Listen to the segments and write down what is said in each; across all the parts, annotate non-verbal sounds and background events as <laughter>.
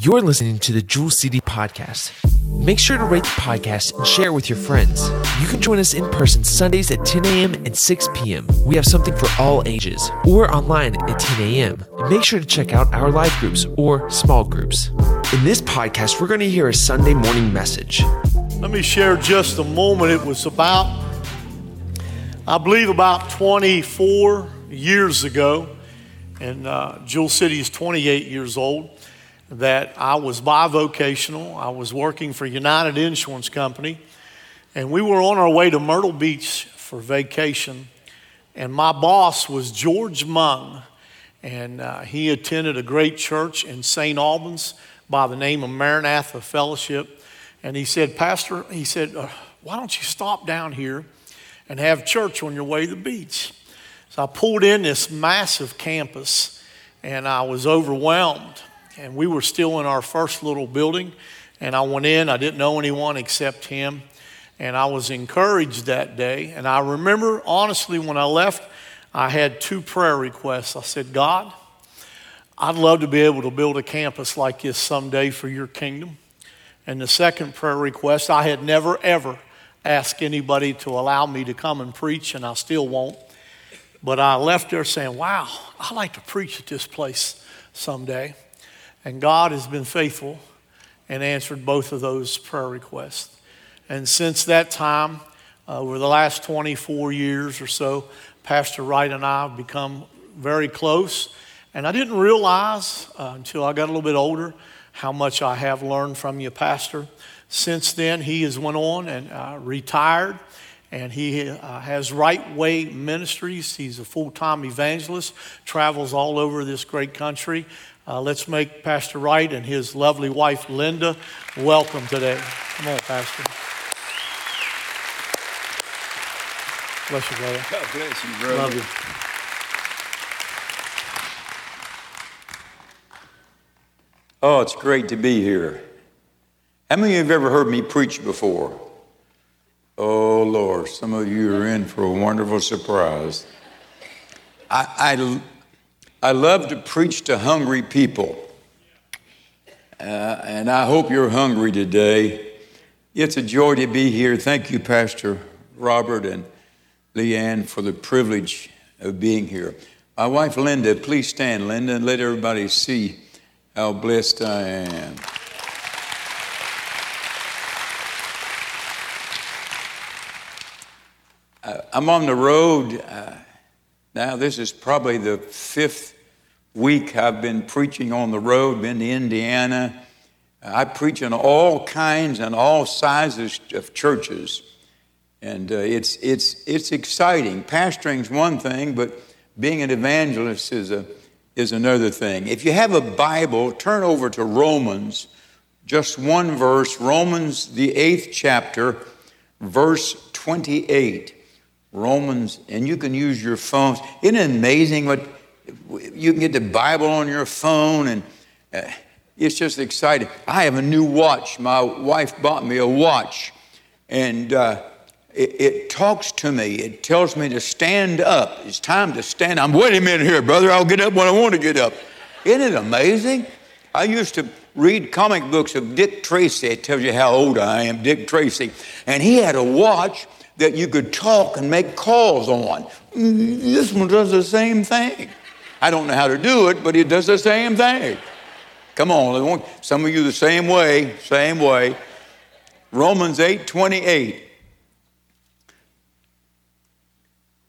You're listening to the Jewel City Podcast. Make sure to rate the podcast and share it with your friends. You can join us in person Sundays at 10 a.m. and 6 p.m. We have something for all ages, or online at 10 a.m. Make sure to check out our live groups or small groups. In this podcast, we're going to hear a Sunday morning message. Let me share just a moment. It was about, I believe, about 24 years ago, and uh, Jewel City is 28 years old, that I was bivocational. I was working for United Insurance Company, and we were on our way to Myrtle Beach for vacation, and my boss was George Mung, and uh, he attended a great church in St. Albans by the name of Maranatha Fellowship. And he said, Pastor, he said, uh, why don't you stop down here and have church on your way to the beach? So I pulled in this massive campus and I was overwhelmed. And we were still in our first little building. And I went in, I didn't know anyone except him. And I was encouraged that day. And I remember, honestly, when I left, I had two prayer requests. I said, God, I'd love to be able to build a campus like this someday for your kingdom. And the second prayer request, I had never, ever asked anybody to allow me to come and preach, and I still won't. But I left there saying, wow, I'd like to preach at this place someday. And God has been faithful and answered both of those prayer requests. And since that time, uh, over the last 24 years or so, Pastor Wright and I have become very close. And I didn't realize uh, until I got a little bit older how much I have learned from you, Pastor. Since then, he has went on and uh, retired, and he uh, has Right Way Ministries. He's a full-time evangelist, travels all over this great country. Uh, let's make Pastor Wright and his lovely wife, Linda, welcome today. Come on, Pastor. Bless you, brother. God bless you, brother. Love you. Oh, it's great to be here. How many of you have ever heard me preach before? Oh, Lord, some of you are in for a wonderful surprise. I, I, I love to preach to hungry people. Uh, and I hope you're hungry today. It's a joy to be here. Thank you, Pastor Robert and Leanne, for the privilege of being here. My wife, Linda, please stand, Linda, and let everybody see how blessed I am. Uh, I'm on the road uh, now. This is probably the fifth week I've been preaching on the road, been to Indiana. I preach in all kinds and all sizes of churches. And uh, it's, it's, it's exciting. Pastoring's one thing, but being an evangelist is, a, is another thing. If you have a Bible, turn over to Romans, just one verse, Romans, the eighth chapter, verse 28. Romans, and you can use your phones. Isn't it amazing what you can get the Bible on your phone and uh, it's just exciting. I have a new watch. My wife bought me a watch, and uh, it, it, talks to me. It tells me to stand up. It's time to stand. I'm wait a minute here, brother. I'll get up when I want to get up. Isn't it amazing? I used to read comic books of Dick Tracy. It tells you how old I am, Dick Tracy. And he had a watch that you could talk and make calls on. This one does the same thing. I don't know how to do it, but it does the same thing. Come on, some of you the same way, same way. Romans 8 28.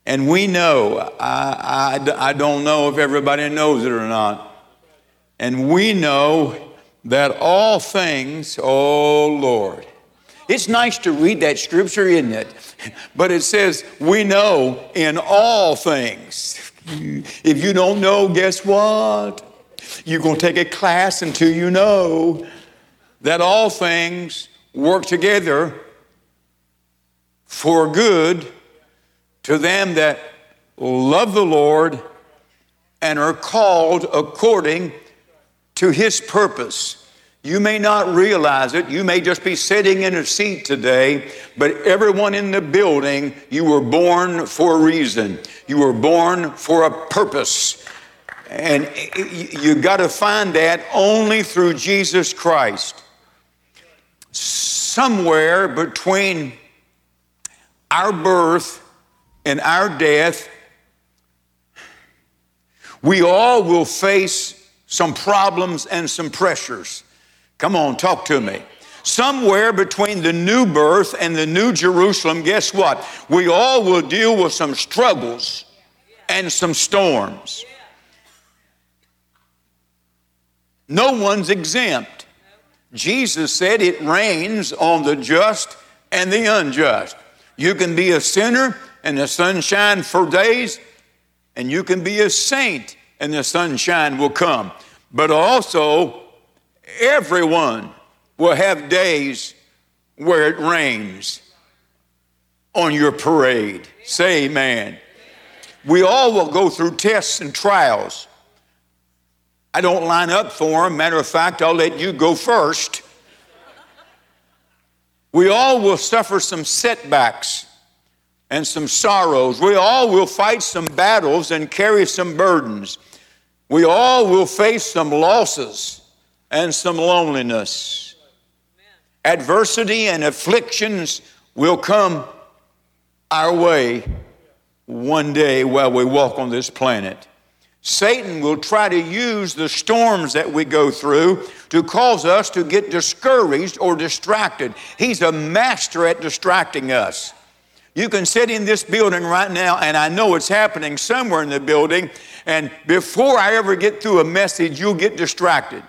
And we know, I, I, I don't know if everybody knows it or not. And we know that all things, oh Lord. It's nice to read that scripture, isn't it? But it says, we know in all things. If you don't know, guess what? You're going to take a class until you know that all things work together for good to them that love the Lord and are called according to his purpose. You may not realize it. You may just be sitting in a seat today, but everyone in the building, you were born for a reason. You were born for a purpose. And you got to find that only through Jesus Christ. Somewhere between our birth and our death, we all will face some problems and some pressures. Come on, talk to me. Somewhere between the new birth and the new Jerusalem, guess what? We all will deal with some struggles and some storms. No one's exempt. Jesus said it rains on the just and the unjust. You can be a sinner and the sunshine for days, and you can be a saint and the sunshine will come. But also, everyone will have days where it rains on your parade. Say amen. We all will go through tests and trials. I don't line up for them. Matter of fact, I'll let you go first. We all will suffer some setbacks and some sorrows. We all will fight some battles and carry some burdens. We all will face some losses and some loneliness. Adversity and afflictions will come our way one day while we walk on this planet. Satan will try to use the storms that we go through to cause us to get discouraged or distracted. He's a master at distracting us. You can sit in this building right now, and I know it's happening somewhere in the building, and before I ever get through a message, you'll get distracted.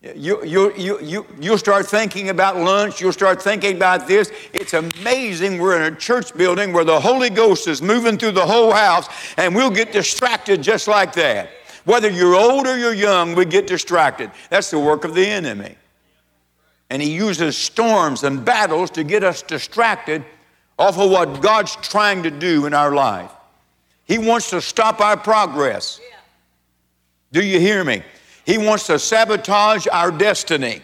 You, you, you, you, you'll start thinking about lunch. You'll start thinking about this. It's amazing. We're in a church building where the Holy Ghost is moving through the whole house, and we'll get distracted just like that. Whether you're old or you're young, we get distracted. That's the work of the enemy. And he uses storms and battles to get us distracted off of what God's trying to do in our life. He wants to stop our progress. Do you hear me? He wants to sabotage our destiny.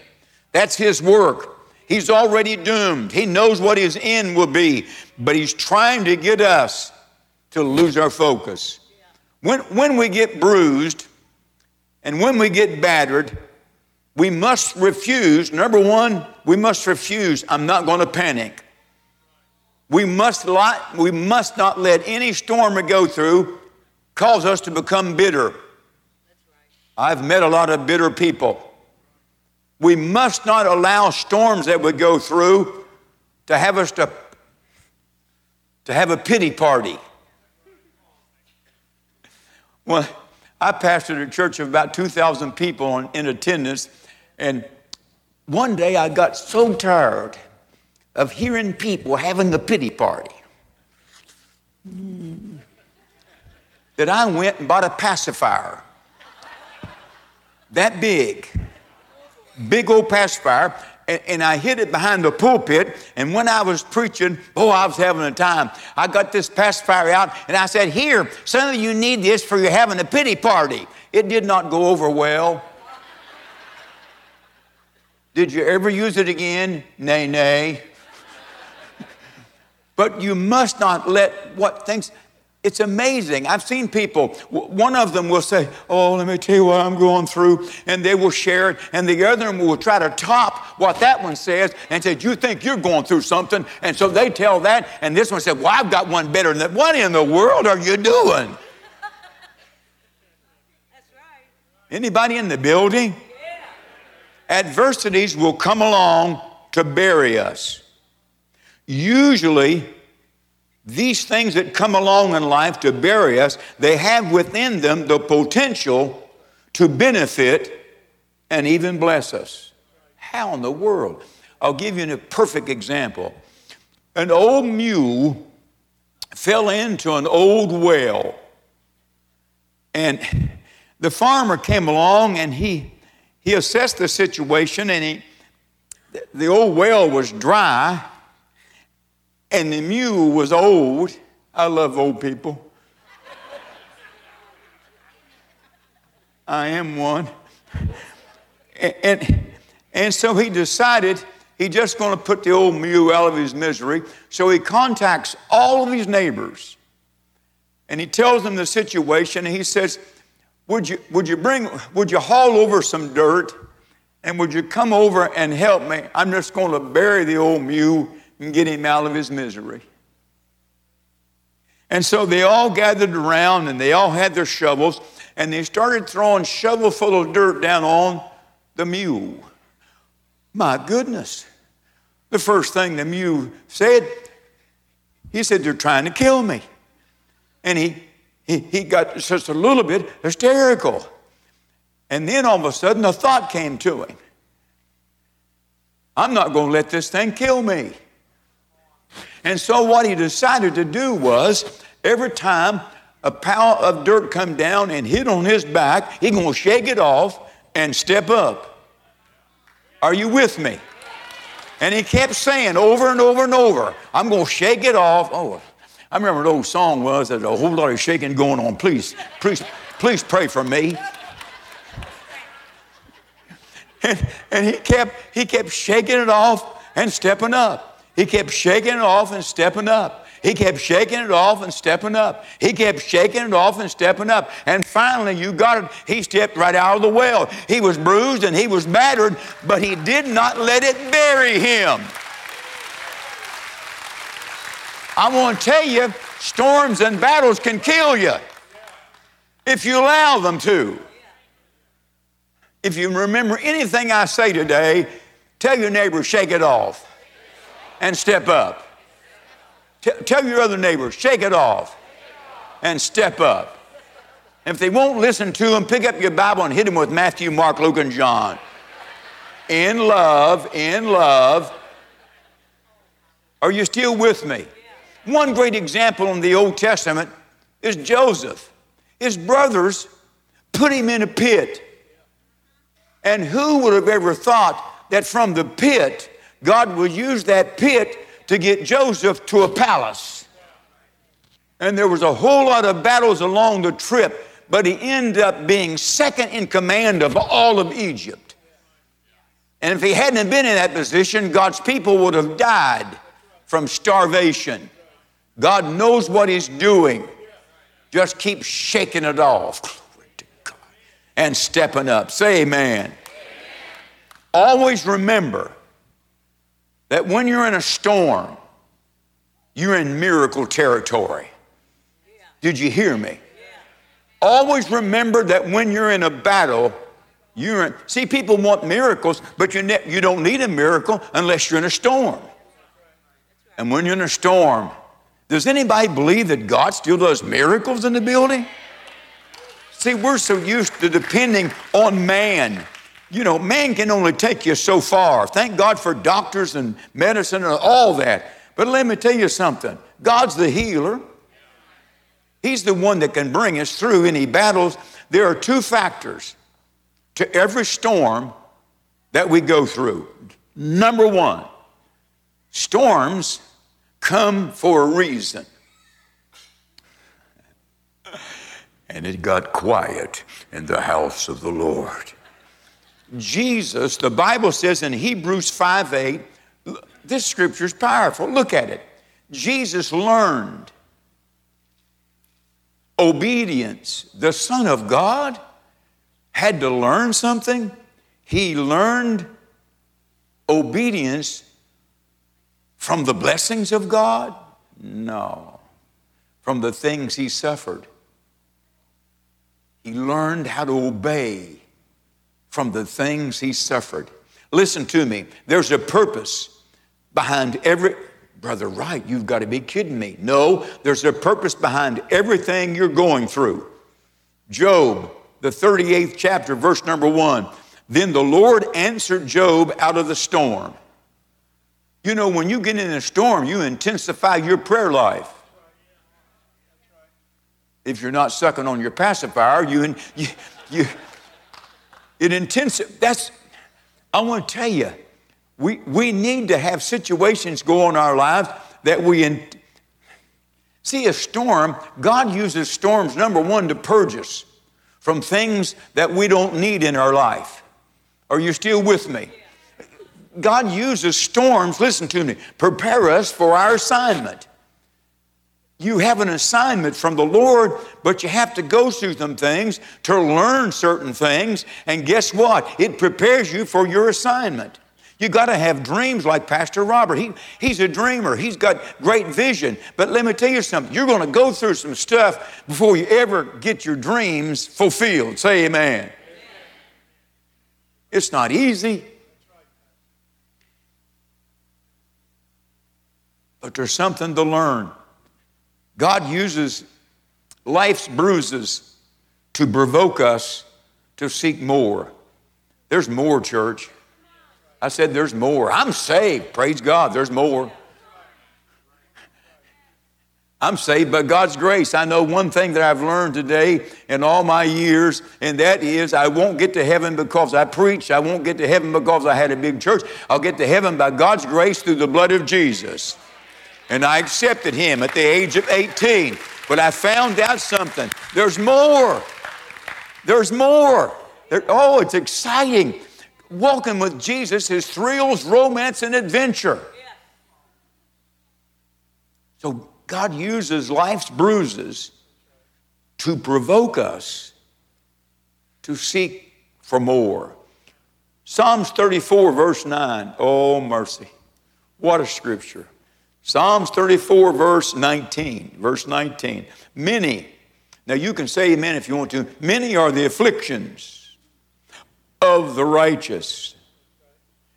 That's his work. He's already doomed. He knows what his end will be, but he's trying to get us to lose our focus. When, when we get bruised and when we get battered, we must refuse. Number one, we must refuse. I'm not going to panic. We must, we must not let any storm we go through cause us to become bitter. I've met a lot of bitter people. We must not allow storms that we go through to have us to, to have a pity party. Well, I pastored a church of about 2,000 people in attendance, and one day I got so tired of hearing people having the pity party that I went and bought a pacifier that big, big old pacifier, and, and, I hid it behind the pulpit. And when I was preaching, oh, I was having a time. I got this pacifier out and I said, Here, some of you need this for you having a pity party. It did not go over well. Did you ever use it again? Nay, nay. <laughs> but you must not let what things it's amazing. I've seen people, one of them will say, Oh, let me tell you what I'm going through, and they will share it, and the other one will try to top what that one says and say, You think you're going through something? And so they tell that, and this one said, Well, I've got one better than that. What in the world are you doing? That's right. Anybody in the building? Yeah. Adversities will come along to bury us. Usually, these things that come along in life to bury us, they have within them the potential to benefit and even bless us. How in the world? I'll give you a perfect example. An old mule fell into an old well, and the farmer came along and he, he assessed the situation, and he, the old well was dry and the mule was old. I love old people. I am one. And, and, and so he decided he's just going to put the old mule out of his misery. So he contacts all of his neighbors and he tells them the situation and he says, would you, would you bring, would you haul over some dirt and would you come over and help me? I'm just going to bury the old mule and get him out of his misery. And so they all gathered around and they all had their shovels and they started throwing shovel full of dirt down on the mule. My goodness. The first thing the mule said, he said, They're trying to kill me. And he, he, he got just a little bit hysterical. And then all of a sudden, a thought came to him I'm not going to let this thing kill me. And so, what he decided to do was every time a pile of dirt come down and hit on his back, he to shake it off and step up. Are you with me? And he kept saying over and over and over, I'm to shake it off. Oh, I remember the old song was there's a whole lot of shaking going on. Please, please, please pray for me. And, and he kept he kept shaking it off and stepping up. He kept shaking it off and stepping up. He kept shaking it off and stepping up. He kept shaking it off and stepping up. And finally, you got it. He stepped right out of the well. He was bruised and he was battered, but he did not let it bury him. I want to tell you, storms and battles can kill you if you allow them to. If you remember anything I say today, tell your neighbor, shake it off and step up. T- tell your other neighbor, shake it off and step up. if they won't listen to them, pick up your Bible and hit them with Matthew, Mark, Luke, and John. In love, in love. Are you still with me? One great example in the Old Testament is Joseph. His brothers put him in a pit. And who would have ever thought that from the pit, God would use that pit to get Joseph to a palace? And there was a whole lot of battles along the trip, but he ended up being second in command of all of Egypt. And if he hadn't been in that position, God's people would have died from starvation. God knows what He's doing. Just keep shaking it off and stepping up. Say amen. amen. Always remember that when you're in a storm, you're in miracle territory. Did you hear me? Always remember that when you're in a battle, you're in. See, people want miracles, but you, ne- you don't need a miracle unless you're in a storm. And when you're in a storm, does anybody believe that God still does miracles in the building? See, we're so used to depending on man. You know, man can only take you so far. Thank God for doctors and medicine and all that. But let me tell you something God's the healer. He's the one that can bring us through any battles. There are two factors to every storm that we go through. Number one, storms come for a reason. And it got quiet in the house of the Lord. Jesus, the Bible says in Hebrews 5 8, this scripture is powerful. Look at it. Jesus learned obedience. The Son of God had to learn something. He learned obedience from the blessings of God? No. From the things he suffered. He learned how to obey from the things he suffered. Listen to me. There's a purpose behind every. Brother Wright, you've got to be kidding me. No, there's a purpose behind everything you're going through. Job, the 38th chapter, verse number one. Then the Lord answered Job out of the storm. You know, when you get in a storm, you intensify your prayer life. If you're not sucking on your pacifier, you, you, you it intensifies. That's, I want to tell you, we, we need to have situations go on in our lives that we in, see a storm. God uses storms, number one, to purge us from things that we don't need in our life. Are you still with me? God uses storms, listen to me, prepare us for our assignment. You have an assignment from the Lord, but you have to go through some things to learn certain things. And guess what? It prepares you for your assignment. You got to have dreams like Pastor Robert. He, he's a dreamer. He's got great vision. But let me tell you something. You're going to go through some stuff before you ever get your dreams fulfilled. Say amen. amen. It's not easy. But there's something to learn. God uses life's bruises to provoke us to seek more. There's more, church. I said, There's more. I'm saved. Praise God. There's more. I'm saved by God's grace. I know one thing that I've learned today in all my years, and that is I won't get to heaven because I preached. I won't get to heaven because I had a big church. I'll get to heaven by God's grace through the blood of Jesus. And I accepted Him at the age of 18. But I found out something. There's more. There's more. There, oh, it's exciting. Walking with Jesus is thrills, romance, and adventure. So God uses life's bruises to provoke us to seek for more. Psalms 34, verse 9. Oh, mercy. What a scripture. Psalms 34, verse 19. Verse 19. Many, now you can say amen if you want to, many are the afflictions of the righteous.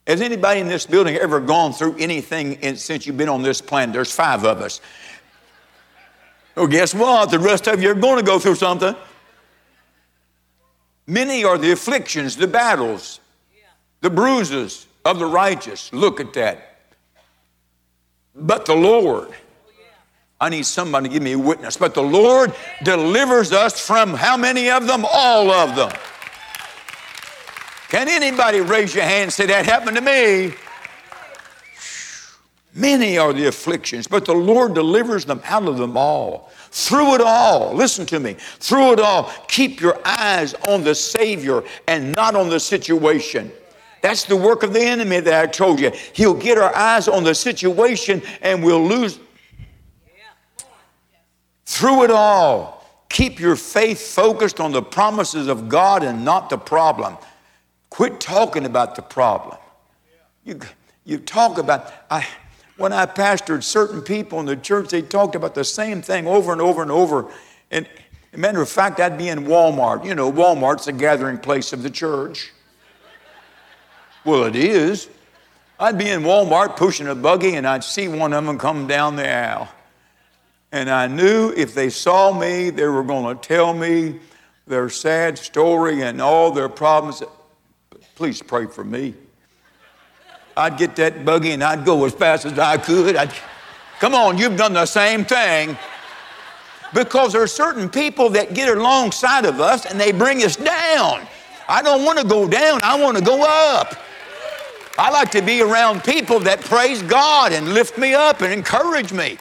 Has anybody in this building ever gone through anything in, since you've been on this planet? There's five of us. Well, guess what? The rest of you are going to go through something. Many are the afflictions, the battles, the bruises of the righteous. Look at that. But the Lord, I need somebody to give me a witness. But the Lord delivers us from how many of them? All of them. Can anybody raise your hand and say, That happened to me? Many are the afflictions, but the Lord delivers them out of them all. Through it all, listen to me, through it all, keep your eyes on the Savior and not on the situation. That's the work of the enemy that I told you. He'll get our eyes on the situation and we'll lose. Through it all, keep your faith focused on the promises of God and not the problem. Quit talking about the problem. You, you talk about, I, when I pastored certain people in the church, they talked about the same thing over and over and over. And matter of fact, I'd be in Walmart. You know, Walmart's the gathering place of the church. Well, it is. I'd be in Walmart pushing a buggy and I'd see one of them come down the aisle. And I knew if they saw me, they were going to tell me their sad story and all their problems. Please pray for me. I'd get that buggy and I'd go as fast as I could. I'd, come on, you've done the same thing. Because there are certain people that get alongside of us and they bring us down. I don't want to go down, I want to go up. I like to be around people that praise God and lift me up and encourage me.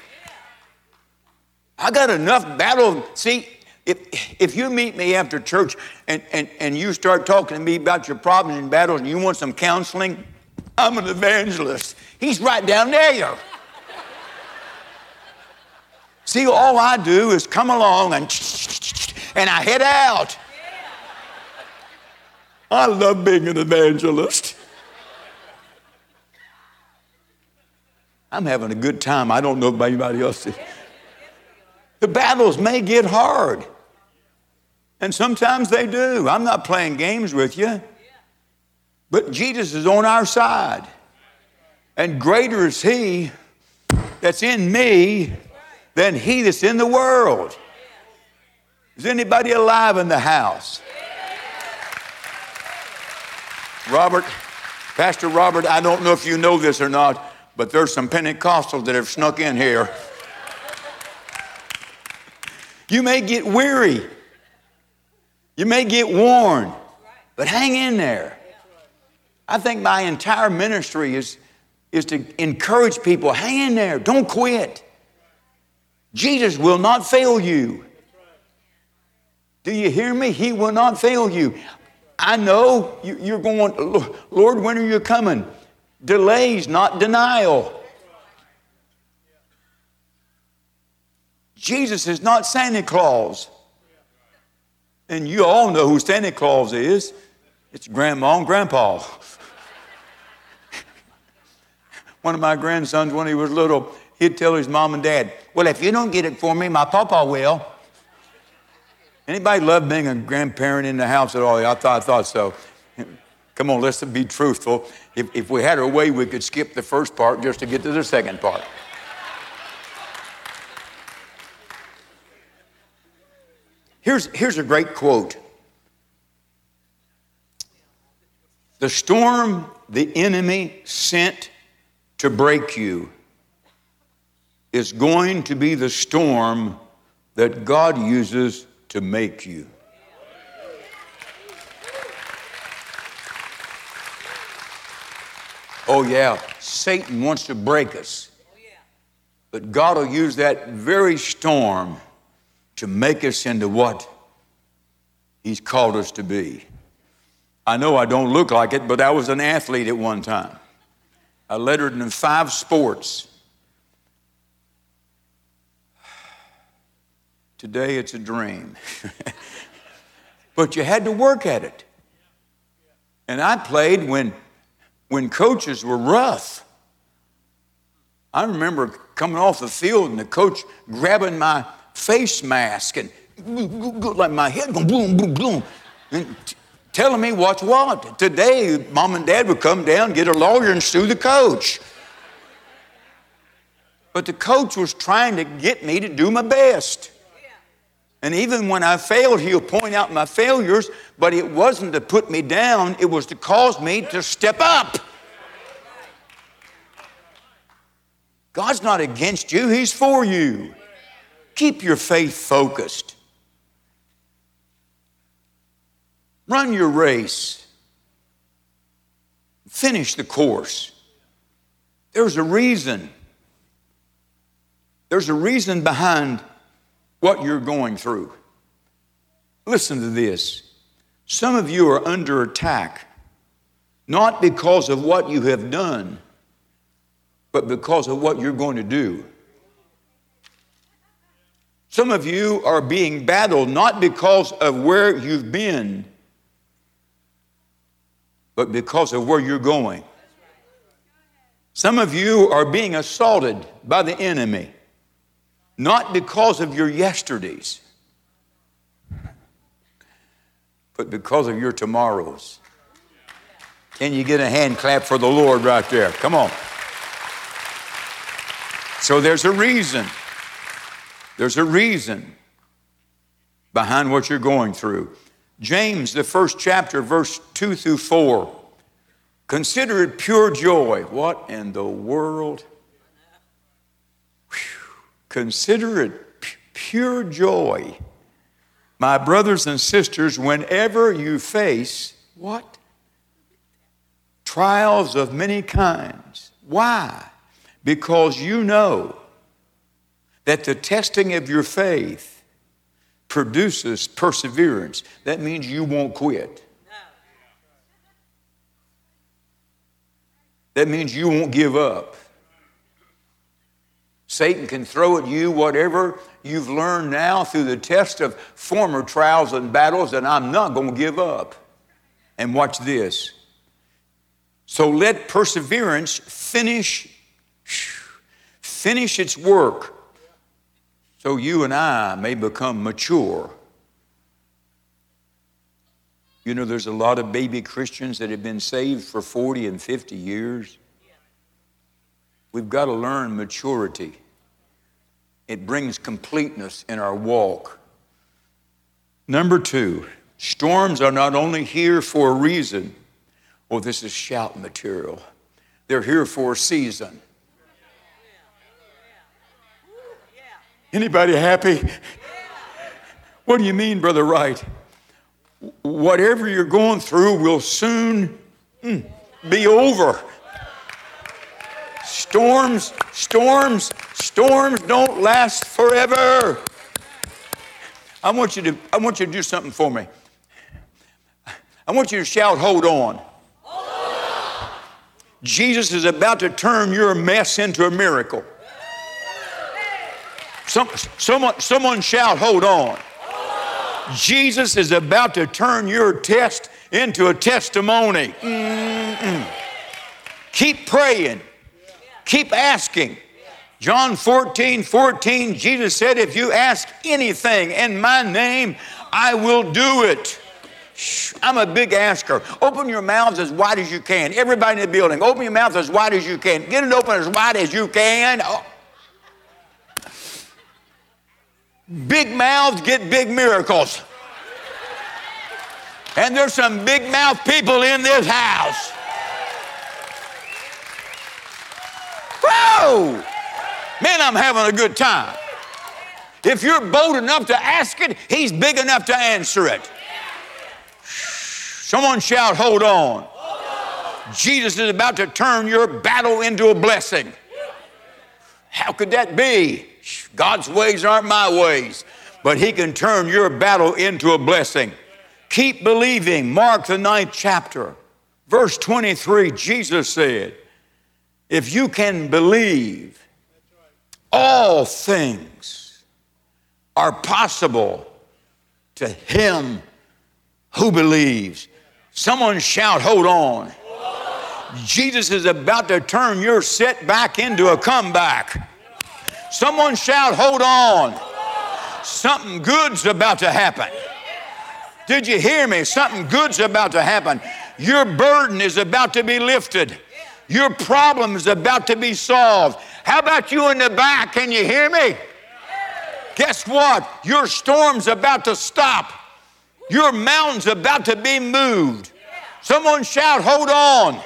I got enough battle. See, if, if you meet me after church and, and, and you start talking to me about your problems and battles and you want some counseling, I'm an evangelist. He's right down there. See, all I do is come along and and I head out. I love being an evangelist. I'm having a good time. I don't know about anybody else. The battles may get hard. And sometimes they do. I'm not playing games with you. But Jesus is on our side. And greater is He that's in me than He that's in the world. Is anybody alive in the house? Robert, Pastor Robert, I don't know if you know this or not, but there's some Pentecostals that have snuck in here. You may get weary, you may get worn, but hang in there. I think my entire ministry is, is to encourage people hang in there, don't quit. Jesus will not fail you. Do you hear me? He will not fail you. I know you're going, Lord, when are you coming? Delays, not denial. Jesus is not Santa Claus. And you all know who Santa Claus is. It's grandma and grandpa. <laughs> One of my grandsons, when he was little, he'd tell his mom and dad, Well, if you don't get it for me, my papa will. Anybody love being a grandparent in the house at all? I thought, I thought so. Come on, let's be truthful. If, if we had our way, we could skip the first part just to get to the second part. Here's, here's a great quote The storm the enemy sent to break you is going to be the storm that God uses to make you. Oh, yeah, Satan wants to break us. But God will use that very storm to make us into what He's called us to be. I know I don't look like it, but I was an athlete at one time. I lettered in five sports. Today it's a dream. <laughs> but you had to work at it. And I played when, when coaches were rough. I remember coming off the field and the coach grabbing my face mask and like my head going boom, boom, boom, and t- telling me what's what. Today, mom and dad would come down, get a lawyer, and sue the coach. But the coach was trying to get me to do my best. And even when I failed, he'll point out my failures, but it wasn't to put me down, it was to cause me to step up. God's not against you, He's for you. Keep your faith focused. Run your race. Finish the course. There's a reason. There's a reason behind what you're going through. Listen to this. Some of you are under attack, not because of what you have done, but because of what you're going to do. Some of you are being battled not because of where you've been, but because of where you're going. Some of you are being assaulted by the enemy not because of your yesterdays, but because of your tomorrows. Can you get a hand clap for the Lord right there? Come on. So there's a reason. There's a reason behind what you're going through. James, the first chapter, verse 2 through 4. Consider it pure joy. What in the world? Consider it pure joy, my brothers and sisters, whenever you face what? Trials of many kinds. Why? Because you know that the testing of your faith produces perseverance. That means you won't quit. That means you won't give up. Satan can throw at you whatever you've learned now through the test of former trials and battles, and I'm not going to give up. And watch this. So let perseverance finish finish its work so you and I may become mature. You know, there's a lot of baby Christians that have been saved for 40 and 50 years. We've got to learn maturity. It brings completeness in our walk. Number two, storms are not only here for a reason. Oh, this is shout material. They're here for a season. Anybody happy? What do you mean, Brother Wright? Whatever you're going through will soon mm, be over. Storms, storms, storms don't last forever. I want you to, I want you to do something for me. I want you to shout, hold on. Jesus is about to turn your mess into a miracle. Some, someone, someone shout, hold on. Jesus is about to turn your test into a testimony. Mm-mm. Keep praying. Keep asking. John 14, 14, Jesus said, If you ask anything in my name, I will do it. I'm a big asker. Open your mouths as wide as you can. Everybody in the building, open your mouth as wide as you can. Get it open as wide as you can. Oh. Big mouths get big miracles. And there's some big mouth people in this house. Whoa! Man, I'm having a good time. If you're bold enough to ask it, he's big enough to answer it. Someone shout, hold on. hold on. Jesus is about to turn your battle into a blessing. How could that be? God's ways aren't my ways, but He can turn your battle into a blessing. Keep believing. Mark the ninth chapter, verse 23, Jesus said, If you can believe, all things are possible to him who believes. Someone shout, Hold on. Jesus is about to turn your setback into a comeback. Someone shout, Hold on. Something good's about to happen. Did you hear me? Something good's about to happen. Your burden is about to be lifted. Your problem is about to be solved. How about you in the back? Can you hear me? Guess what? Your storm's about to stop. Your mountain's about to be moved. Someone shout, hold on.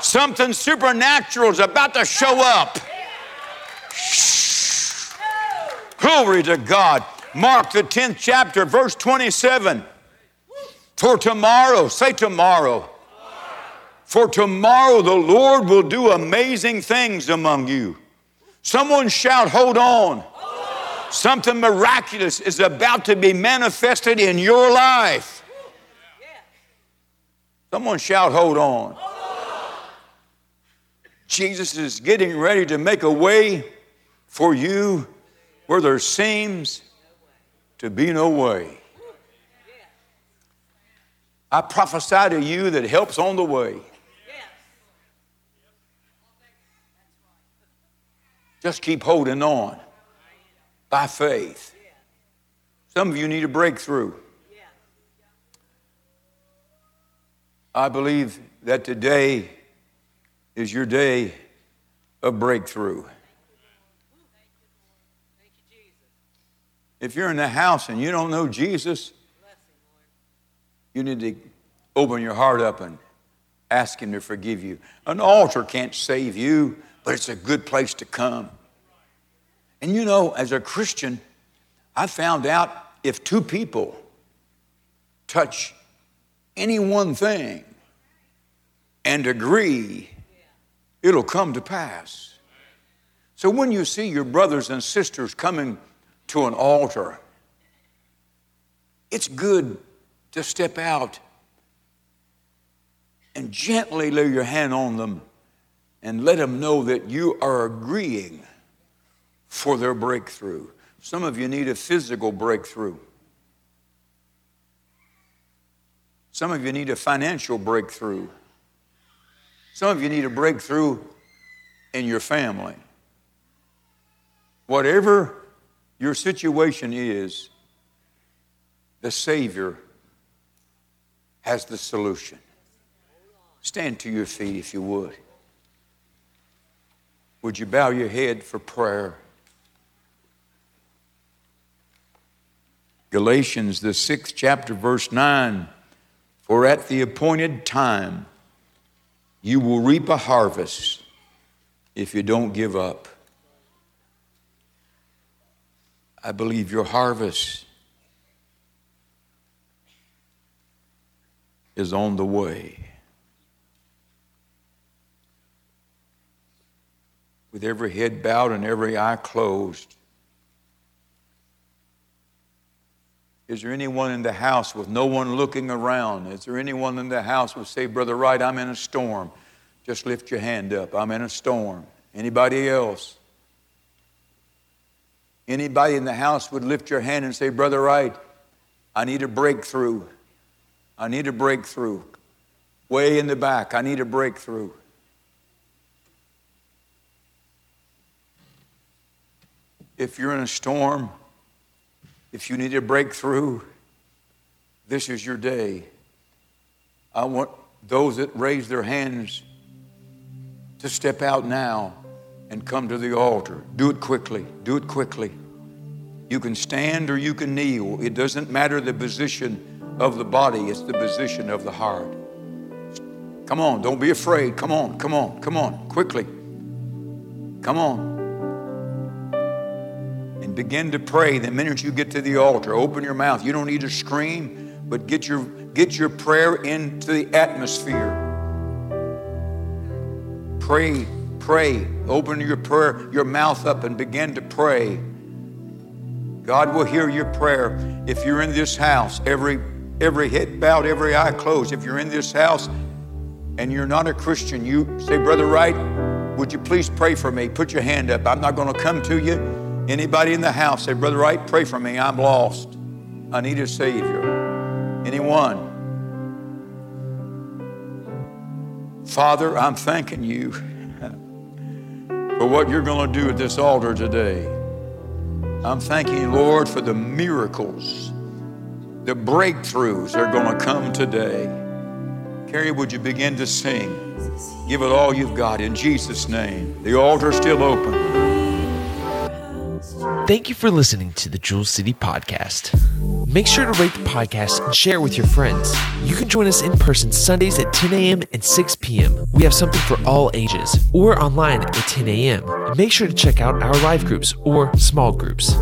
Something supernatural is about to show up. Glory to God. Mark, the 10th chapter, verse 27. For tomorrow, say tomorrow. For tomorrow the Lord will do amazing things among you. Someone shout, hold on. Something miraculous is about to be manifested in your life. Someone shout, hold on. Jesus is getting ready to make a way for you where there seems to be no way. I prophesy to you that help's on the way. Just keep holding on by faith. Some of you need a breakthrough. I believe that today is your day of breakthrough. If you're in the house and you don't know Jesus, you need to open your heart up and ask Him to forgive you. An altar can't save you, but it's a good place to come. And you know, as a Christian, I found out if two people touch any one thing and agree, it'll come to pass. So when you see your brothers and sisters coming to an altar. It's good to step out and gently lay your hand on them and let them know that you are agreeing for their breakthrough. Some of you need a physical breakthrough. Some of you need a financial breakthrough. Some of you need a breakthrough in your family. Whatever your situation is, the Savior has the solution. Stand to your feet if you would. Would you bow your head for prayer? Galatians, the sixth chapter, verse 9 For at the appointed time you will reap a harvest if you don't give up. I believe your harvest is on the way. With every head bowed and every eye closed, Is there anyone in the house with no one looking around? Is there anyone in the house who would say, Brother Wright, I'm in a storm? Just lift your hand up. I'm in a storm. Anybody else? Anybody in the house would lift your hand and say, Brother Wright, I need a breakthrough. I need a breakthrough. Way in the back, I need a breakthrough. If you're in a storm, if you need a breakthrough, this is your day. I want those that raise their hands to step out now and come to the altar. Do it quickly. Do it quickly. You can stand or you can kneel. It doesn't matter the position of the body, it's the position of the heart. Come on, don't be afraid. Come on, come on, come on, quickly. Come on. Begin to pray the minute you get to the altar. Open your mouth. You don't need to scream, but get your, get your prayer into the atmosphere. Pray, pray. Open your prayer, your mouth up and begin to pray. God will hear your prayer. If you're in this house, every every head bowed, every eye closed. If you're in this house and you're not a Christian, you say, Brother Wright, would you please pray for me? Put your hand up. I'm not going to come to you. Anybody in the house, say, Brother Wright, pray for me. I'm lost. I need a Savior. Anyone? Father, I'm thanking you <laughs> for what you're going to do at this altar today. I'm thanking you, Lord, for the miracles, the breakthroughs that are going to come today. Carrie, would you begin to sing? Give it all you've got in Jesus' name. The altar's still open. Thank you for listening to the Jewel City Podcast. Make sure to rate the podcast and share it with your friends. You can join us in person Sundays at 10 a.m. and 6 p.m. We have something for all ages, or online at 10 a.m. Make sure to check out our live groups or small groups.